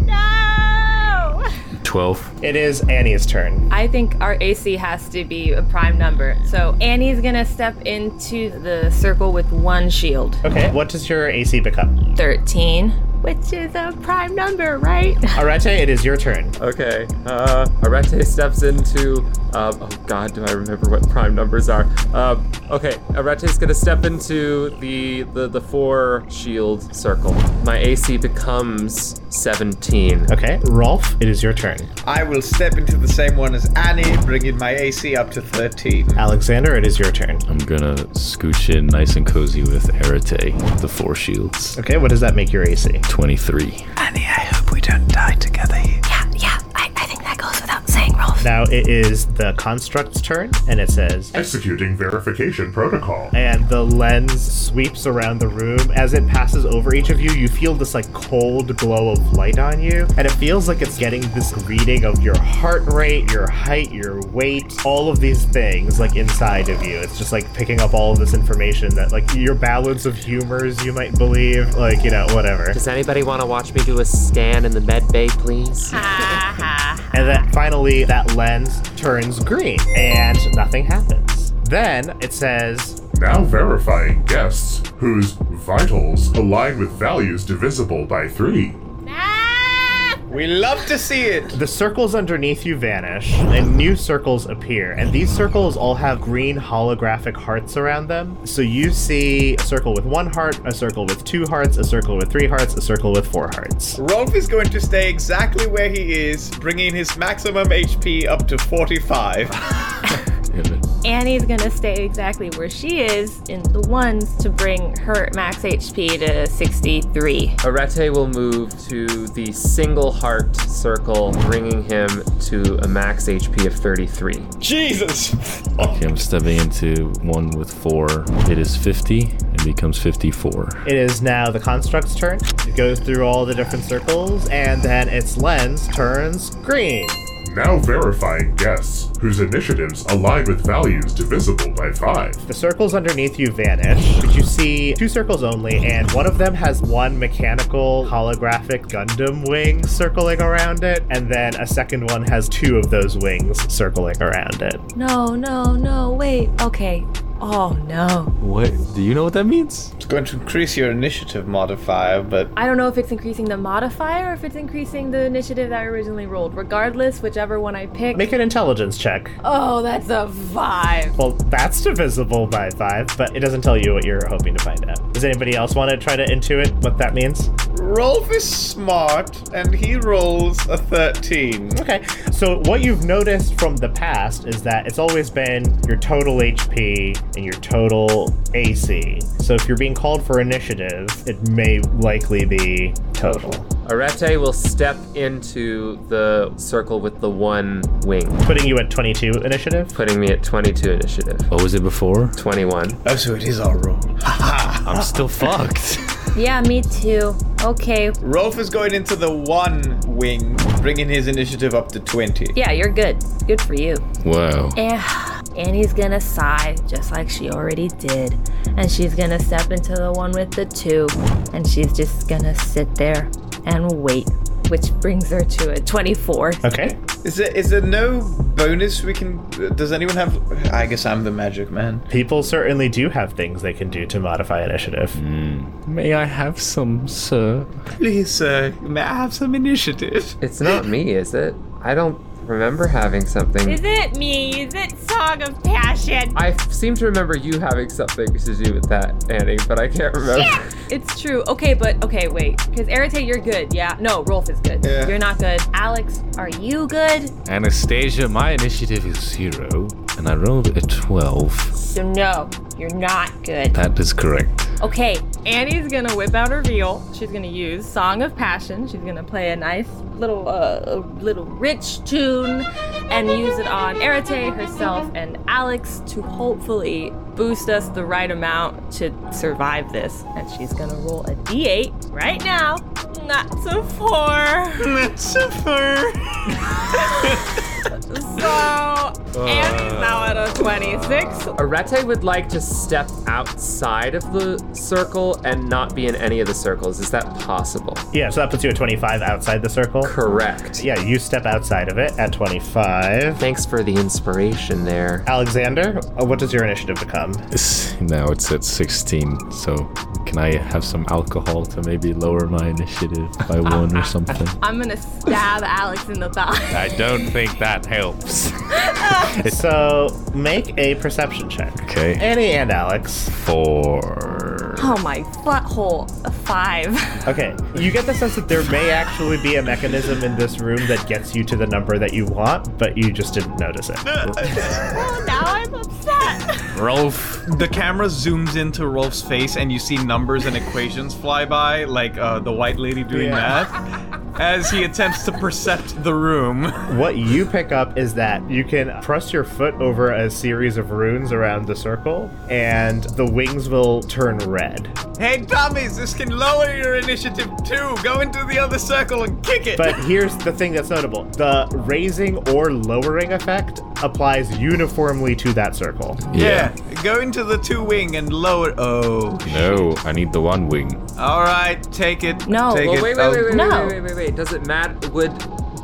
No! 12. It is Annie's turn. I think our AC has to be a prime number. So Annie's gonna step into the circle with one shield. Okay, what does your AC become? 13. Which is a prime number, right? Arete, it is your turn. Okay. Uh, Arete steps into. Um, oh God, do I remember what prime numbers are? Um, okay, Arete's gonna step into the, the the four shield circle. My AC becomes 17. Okay, Rolf, it is your turn. I will step into the same one as Annie, bringing my AC up to 13. Alexander, it is your turn. I'm gonna scooch in nice and cozy with Arete, the four shields. Okay, what does that make your AC? 23. Annie, I hope we don't die together here. Yeah, yeah. I, I think that goes without saying, Rolf. Now it is the construct's turn, and it says, Executing verification protocol. and the lens sweeps around the room. As it passes over each of you, you feel this like cold glow of light on you, and it feels like it's getting this reading of your heart rate, your height, your weight, all of these things like inside of you. It's just like picking up all of this information that like your balance of humors, you might believe, like you know, whatever. Does anybody want to watch me do a scan in the med bay, please? And then finally, that lens turns green, and nothing happens. Then it says, Now verifying guests whose vitals align with values divisible by 3. We love to see it. The circles underneath you vanish, and new circles appear. And these circles all have green holographic hearts around them. So you see a circle with one heart, a circle with two hearts, a circle with three hearts, a circle with four hearts. Rolf is going to stay exactly where he is, bringing his maximum HP up to 45. Damn it. Annie's gonna stay exactly where she is in the ones to bring her max HP to 63. Arete will move to the single heart circle, bringing him to a max HP of 33. Jesus! Okay, I'm stepping into one with four. It is 50. It becomes 54. It is now the construct's turn. It goes through all the different circles, and then its lens turns green. Now verifying guests whose initiatives align with values divisible by 5. The circles underneath you vanish, but you see two circles only, and one of them has one mechanical holographic Gundam wing circling around it, and then a second one has two of those wings circling around it. No, no, no, wait. Okay. Oh no. What? Do you know what that means? It's going to increase your initiative modifier, but I don't know if it's increasing the modifier or if it's increasing the initiative that I originally rolled. Regardless, whichever one I pick. Make an intelligence check. oh, that's a five. Well, that's divisible by five, but it doesn't tell you what you're hoping to find out. Does anybody else want to try to intuit what that means? Rolf is smart and he rolls a 13. Okay, so what you've noticed from the past is that it's always been your total HP and your total AC. So if you're being called for initiative, it may likely be total. Arete will step into the circle with the one wing, Putting you at 22 initiative. putting me at 22 initiative. What was it before? 21. Oh, so it is our roll. I'm still fucked. Yeah, me too. Okay. Rolf is going into the one wing, bringing his initiative up to 20. Yeah, you're good. Good for you. Wow. And Annie's gonna sigh just like she already did. And she's gonna step into the one with the two. And she's just gonna sit there and wait. Which brings her to a 24. Okay. Is there is there no bonus we can? Does anyone have? I guess I'm the magic man. People certainly do have things they can do to modify initiative. Hmm. May I have some, sir? Please, sir, may I have some initiative? It's not me, is it? I don't remember having something. Is it me? Is it Song of Passion? I f- seem to remember you having something to do with that, Annie, but I can't remember. It's true. Okay, but okay, wait. Because Arete, you're good. Yeah. No, Rolf is good. Yeah. You're not good. Alex, are you good? Anastasia, my initiative is zero, and I rolled a 12. So no, you're not good. That is correct. Okay, Annie's gonna whip out her viol. She's gonna use Song of Passion. She's gonna play a nice little, uh, little rich tune, and use it on Arete herself and Alex to hopefully boost us the right amount to survive this. And she's gonna roll a d8 right now. That's a four. That's a fur. So Annie's now at a 26. Arete would like to step outside of the circle and not be in any of the circles. Is that possible? Yeah, so that puts you at 25 outside the circle. Correct. Yeah, you step outside of it at 25. Thanks for the inspiration there. Alexander, uh, what does your initiative become? It's- Now it's at 16, so can I have some alcohol to maybe lower my initiative by one or something? I'm gonna stab Alex in the thigh. I don't think that helps. So make a perception check. Okay. Annie and Alex. Four. Oh my butthole. A five. Okay, you get the sense that there may actually be a mechanism in this room that gets you to the number that you want, but you just didn't notice it. Oh, now I'm upset. Rolf. The camera zooms into Rolf's face, and you see numbers and equations fly by, like uh, the white lady doing Yeah. math, as he attempts to percept the room. What you pick up is that you can press your foot over a series of runes around the circle, and the wings will turn red. Hey, dummies, this can lower your initiative too. Go into the other circle and kick it. But here's the thing that's notable the raising or lowering effect applies uniformly to that circle. yeah. go into the two wing and lower. Oh, No, I need the one wing. all right, take it. No. take Well, it. wait, wait, Oh, wait, wait, wait, wait, wait, wait. Does it matter? Would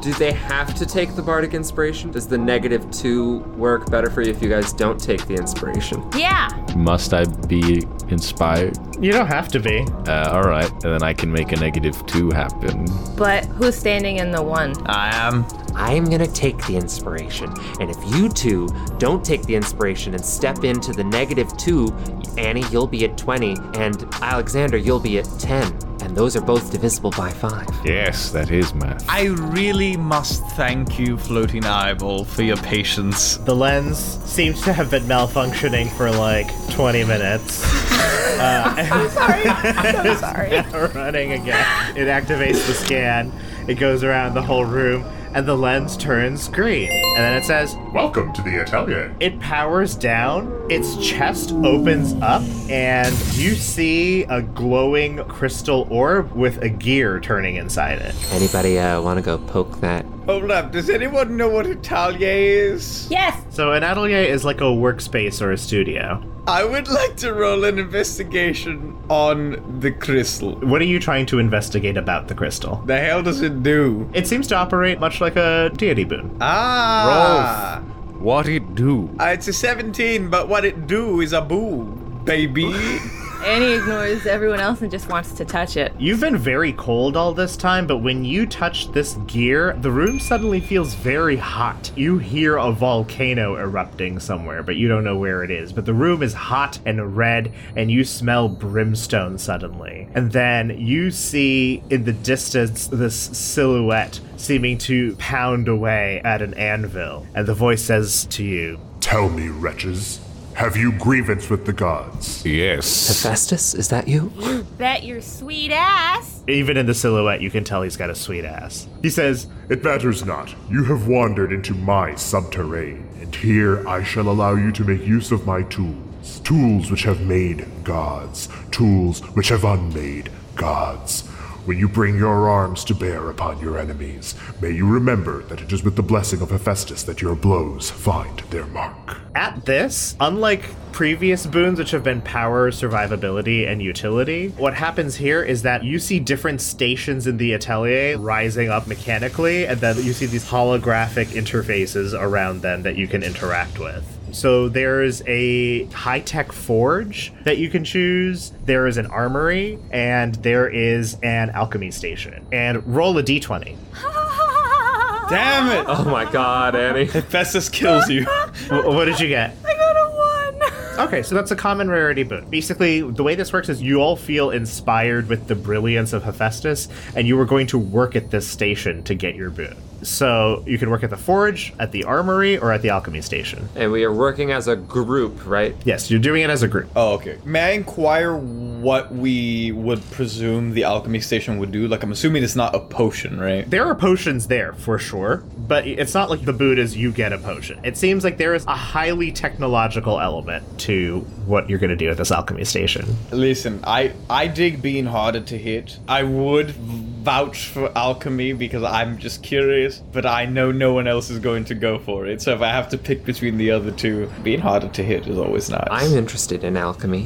do they have to take the bardic inspiration? Does the negative two work better for you if you guys don't take the inspiration? Yeah. Must I be inspired? You don't have to be. Uh, all right, and then I can make a negative two happen. But who's standing in the one? I am. I'm gonna take the inspiration, and if you two don't take the inspiration and step into the negative two, Annie, you'll be at 20, and Alexander, you'll be at 10, and those are both divisible by five. Yes, that is math. I really must thank you, Floating Eyeball, for your patience. The lens seems to have been malfunctioning for like 20 minutes. Uh, I'm sorry. I'm so sorry. running again. It activates the scan. It goes around the whole room, and the lens turns green. And then it says, Welcome to the atelier. it powers down, its chest opens up, and you see a glowing crystal orb with a gear turning inside it. Anybody uh, want to go poke that? Hold up. Does anyone know what atelier is? Yes. So an atelier is like a workspace or a studio. I would like to roll an investigation on the crystal. What are you trying to investigate about the crystal? The hell does it do? It seems to operate much like a deity boon. Ah. What it do? Uh, it's a 17, but what it do is a boo, baby. Annie ignores everyone else and just wants to touch it. You've been very cold all this time, but when you touch this gear, the room suddenly feels very hot. You hear a volcano erupting somewhere, but you don't know where it is. But the room is hot and red, and you smell brimstone suddenly. And then you see in the distance this silhouette seeming to pound away at an anvil. And the voice says to you, Tell me, wretches, have you grievance with the gods? Yes. Hephaestus, is that you? You Bet your sweet ass. even in the silhouette, you can tell he's got a sweet ass. He says, It matters not. You have wandered into my subterrane, and here I shall allow you to make use of my tools. Tools which have made gods, tools which have unmade gods. When you bring your arms to bear upon your enemies, may you remember that it is with the blessing of Hephaestus that your blows find their mark. At this, unlike previous boons, which have been power, survivability, and utility, what happens here is that you see different stations in the atelier rising up mechanically, and then you see these holographic interfaces around them that you can interact with. So there's a high tech forge that you can choose, there is an armory, and there is an alchemy station. And roll a d20. Damn it! Oh my god, Annie. Hephaestus kills you. What did you get? I got a one. Okay, so that's a common rarity boon. Basically, the way this works is you all feel inspired with the brilliance of Hephaestus, and you are going to work at this station to get your boon. So you can work at the forge, at the armory, or at the alchemy station. And we are working as a group, right? Yes, you're doing it as a group. Oh, okay. May I inquire what we would presume the alchemy station would do? Like, I'm assuming it's not a potion, right? There are potions there for sure, but it's not like the boon is you get a potion. It seems like there is a highly technological element to what you're going to do at this alchemy station. Listen, I I dig being harder to hit. I would vouch for alchemy because I'm just curious, but I know no one else is going to go for it. So if I have to pick between the other two, being harder to hit is always nice. I'm interested in alchemy.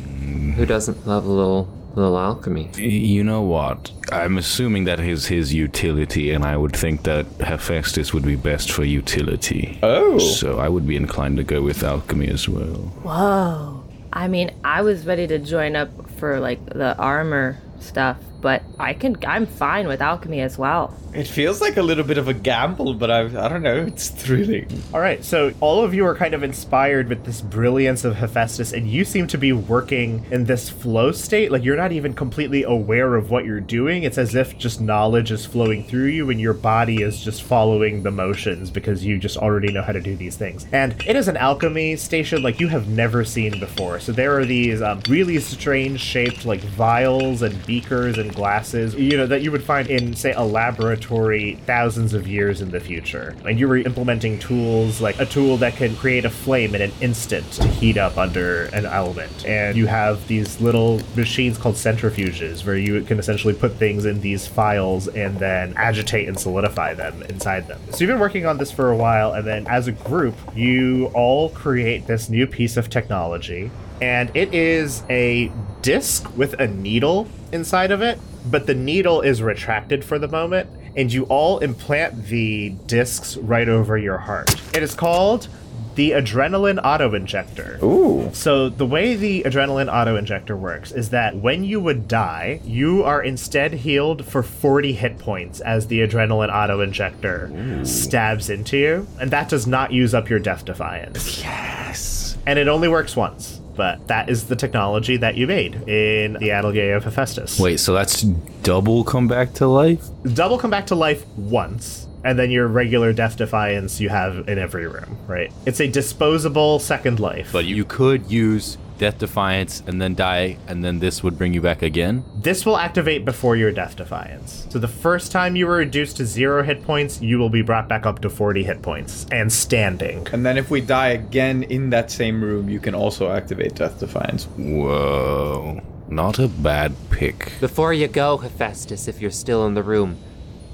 Who doesn't love a little little alchemy? You know what? I'm assuming that is his utility, and I would think that Hephaestus would be best for utility. Oh. So I would be inclined to go with alchemy as well. Whoa. I mean, I was ready to join up for like the armor stuff, but I can I'm fine with alchemy as well. It feels like a little bit of a gamble, but I I don't know. It's thrilling. All right, so all of you are kind of inspired with this brilliance of Hephaestus, and you seem to be working in this flow state. Like you're not even completely aware of what you're doing. It's as if just knowledge is flowing through you, and your body is just following the motions because you just already know how to do these things. And it is an alchemy station like you have never seen before. So there are these um, really strange shaped like vials and beakers and glasses, you know, that you would find in say a laboratory thousands of years in the future. And you were implementing tools like a tool that can create a flame in an instant to heat up under an element. And you have these little machines called centrifuges where you can essentially put things in these files and then agitate and solidify them inside them. So you've been working on this for a while, and then as a group, you all create this new piece of technology. And it is a disc with a needle inside of it, but the needle is retracted for the moment, and you all implant the discs right over your heart. It is called the adrenaline auto injector. Ooh. So the way the adrenaline auto injector works is that when you would die, you are instead healed for 40 hit points as the adrenaline auto injector stabs into you, and that does not use up your death defiance. Yes. And it only works once. But that is the technology that you made in the Atelier of Hephaestus. Wait, so that's double come back to life? double come back to life once, and then your regular death defiance you have in every room, right? It's a disposable second life. But you could use Death Defiance and then die, and then this would bring you back again. This will activate before your death defiance. So the first time you were reduced to zero hit points, you will be brought back up to 40 hit points and standing. And then if we die again in that same room, you can also activate Death Defiance. Whoa. Not a bad pick. Before you go, Hephaestus, if you're still in the room,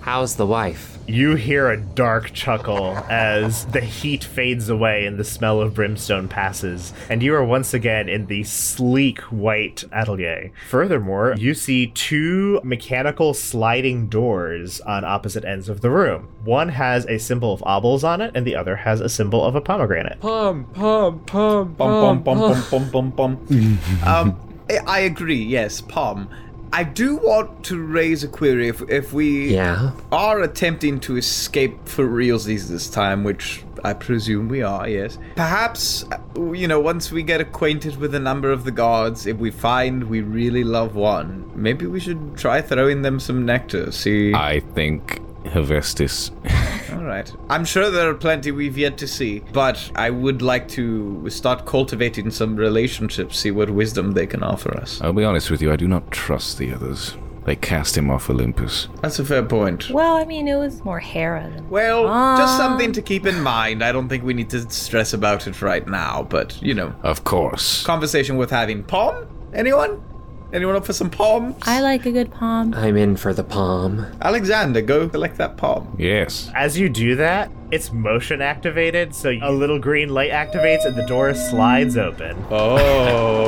how's the wife? You hear a dark chuckle as the heat fades away and the smell of brimstone passes, and you are once again in the sleek white atelier. Furthermore, you see two mechanical sliding doors on opposite ends of the room. One has a symbol of obols on it, and the other has a symbol of a pomegranate. Pum, pum, pum, Bum bum bum bum bum bum bum. um, I- I agree. Yes, Palm. I do want to raise a query if if we Yeah. are attempting to escape for realsies this time, which I presume we are. Yes. Perhaps uh, you know once we get acquainted with a number of the gods, if we find we really love one, maybe we should try throwing them some nectar. See. I think Hephaestus. All right. I'm sure there are plenty we've yet to see, but I would like to start cultivating some relationships, see what wisdom they can offer us. I'll be honest with you, I do not trust the others. They cast him off Olympus. That's a fair point. Well, I mean, it was more Hera than. Well, just something to keep in mind. I don't think we need to stress about it right now, but you know, Of course. conversation worth having. Palm? Anyone? Anyone up for some palms? I like a good palm. I'm in for the palm. Alexander, go collect that palm. Yes. As you do that, it's motion activated, so a little green light activates and the door slides open. Oh.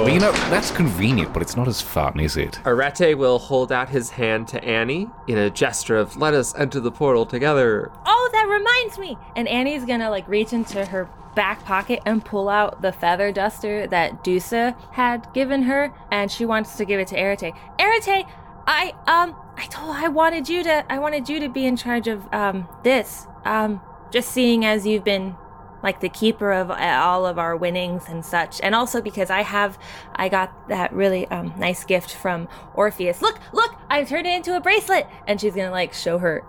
Well, you know, that's convenient, but it's not as fun, is it? Arete will hold out his hand to Annie in a gesture of let us enter the portal together. Oh, that reminds me. And Annie's gonna like reach into her back pocket and pull out the feather duster that Dusa had given her, and she wants to give it to Arete. Arete, I um, I told I wanted you to, I wanted you to be in charge of um this. Um, just seeing as you've been like the keeper of uh, all of our winnings and such and also because i have i got that really um, nice gift from orpheus look look i've turned it into a bracelet and she's gonna like show her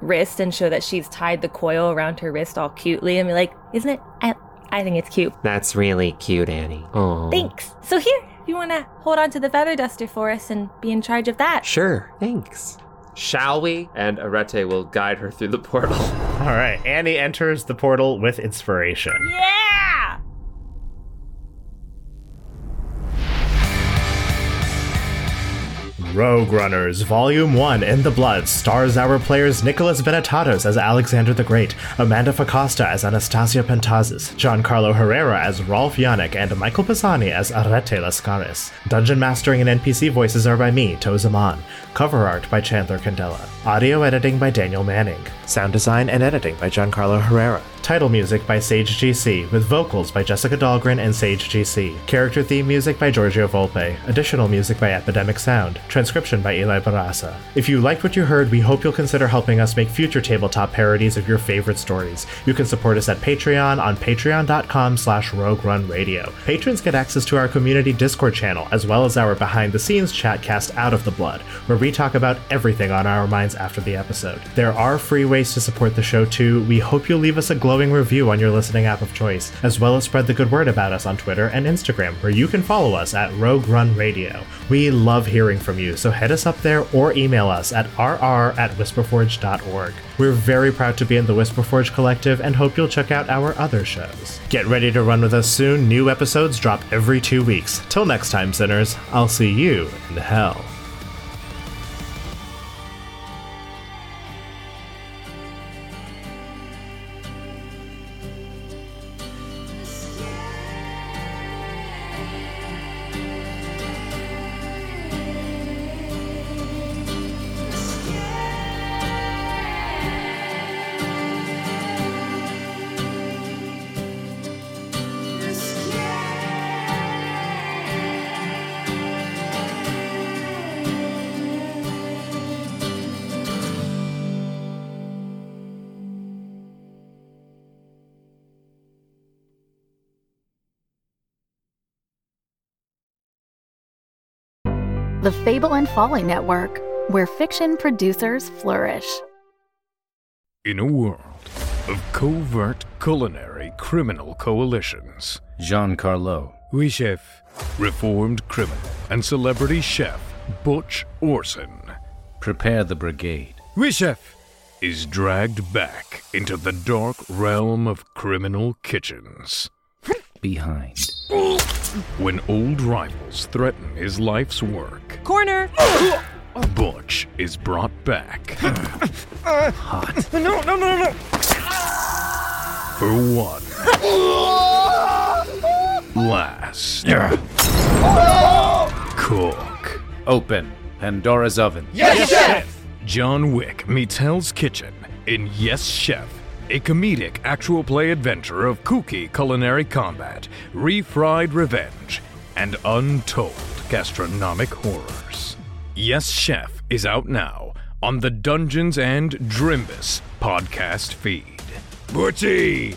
wrist and show that she's tied the coil around her wrist all cutely and be like isn't it i, I think it's cute That's really cute, Annie. Oh. thanks so here if you want to hold on to the feather duster for us and be in charge of that Sure, thanks. Shall we? And Arete will guide her through the portal. All right, Annie enters the portal with inspiration. yeah Rogue Runners Volume 1 In the Blood stars our players Nicholas Benetatos as Alexander the Great, Amanda Facosta as Anastasia Pentazis, Giancarlo Herrera as Rolf Yannick, and Michael Pisani as Arete Lascaris. Dungeon mastering and NPC voices are by me, Tau Zaman. Cover art by Chandler Candela. Audio editing by Daniel Manning. Sound design and editing by Giancarlo Herrera. Title music by Sage GC, with vocals by Jessica Dahlgren and Sage GC. Character theme music by Giorgio Volpe. Additional music by Epidemic Sound. Transcription by Eli Barraza. If you liked what you heard, we hope you'll consider helping us make future tabletop parodies of your favorite stories. You can support us at Patreon on patreon.com slash Rogue Run Radio. Patrons get access to our community Discord channel, as well as our behind-the-scenes chat cast Out of the Blood, where we talk about everything on our minds after the episode. There are free ways to support the show too. We hope you'll leave us a glowing review on your listening app of choice, as well as spread the good word about us on Twitter and Instagram, where you can follow us at Rogue Run Radio. We love hearing from you, so head us up there or email us at rr at whisperforge.org. We're very proud to be in the Whisperforge Collective and hope you'll check out our other shows. Get ready to run with us soon. New episodes drop every two weeks. Till next time, sinners, I'll see you in hell. The Fable and Folly Network, where fiction producers flourish. In a world of covert culinary criminal coalitions, Giancarlo. we chef, reformed criminal, and celebrity chef Butch Orson, Prepare the brigade. we chef, is dragged back into the dark realm of criminal kitchens. Behind. When old rivals threaten his life's work, Corner. Butch is brought back Hot. No, no, no, no. for one last cook. Open. Pandora's oven. Yes, Chef! John Wick meets Hell's Kitchen in Yes Chef, a comedic actual play adventure of kooky culinary combat, refried revenge, and untold gastronomic horrors. Yes Chef is out now on the Dungeons and Drimbus podcast feed. Butchie,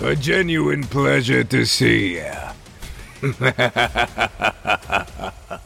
a genuine pleasure to see you.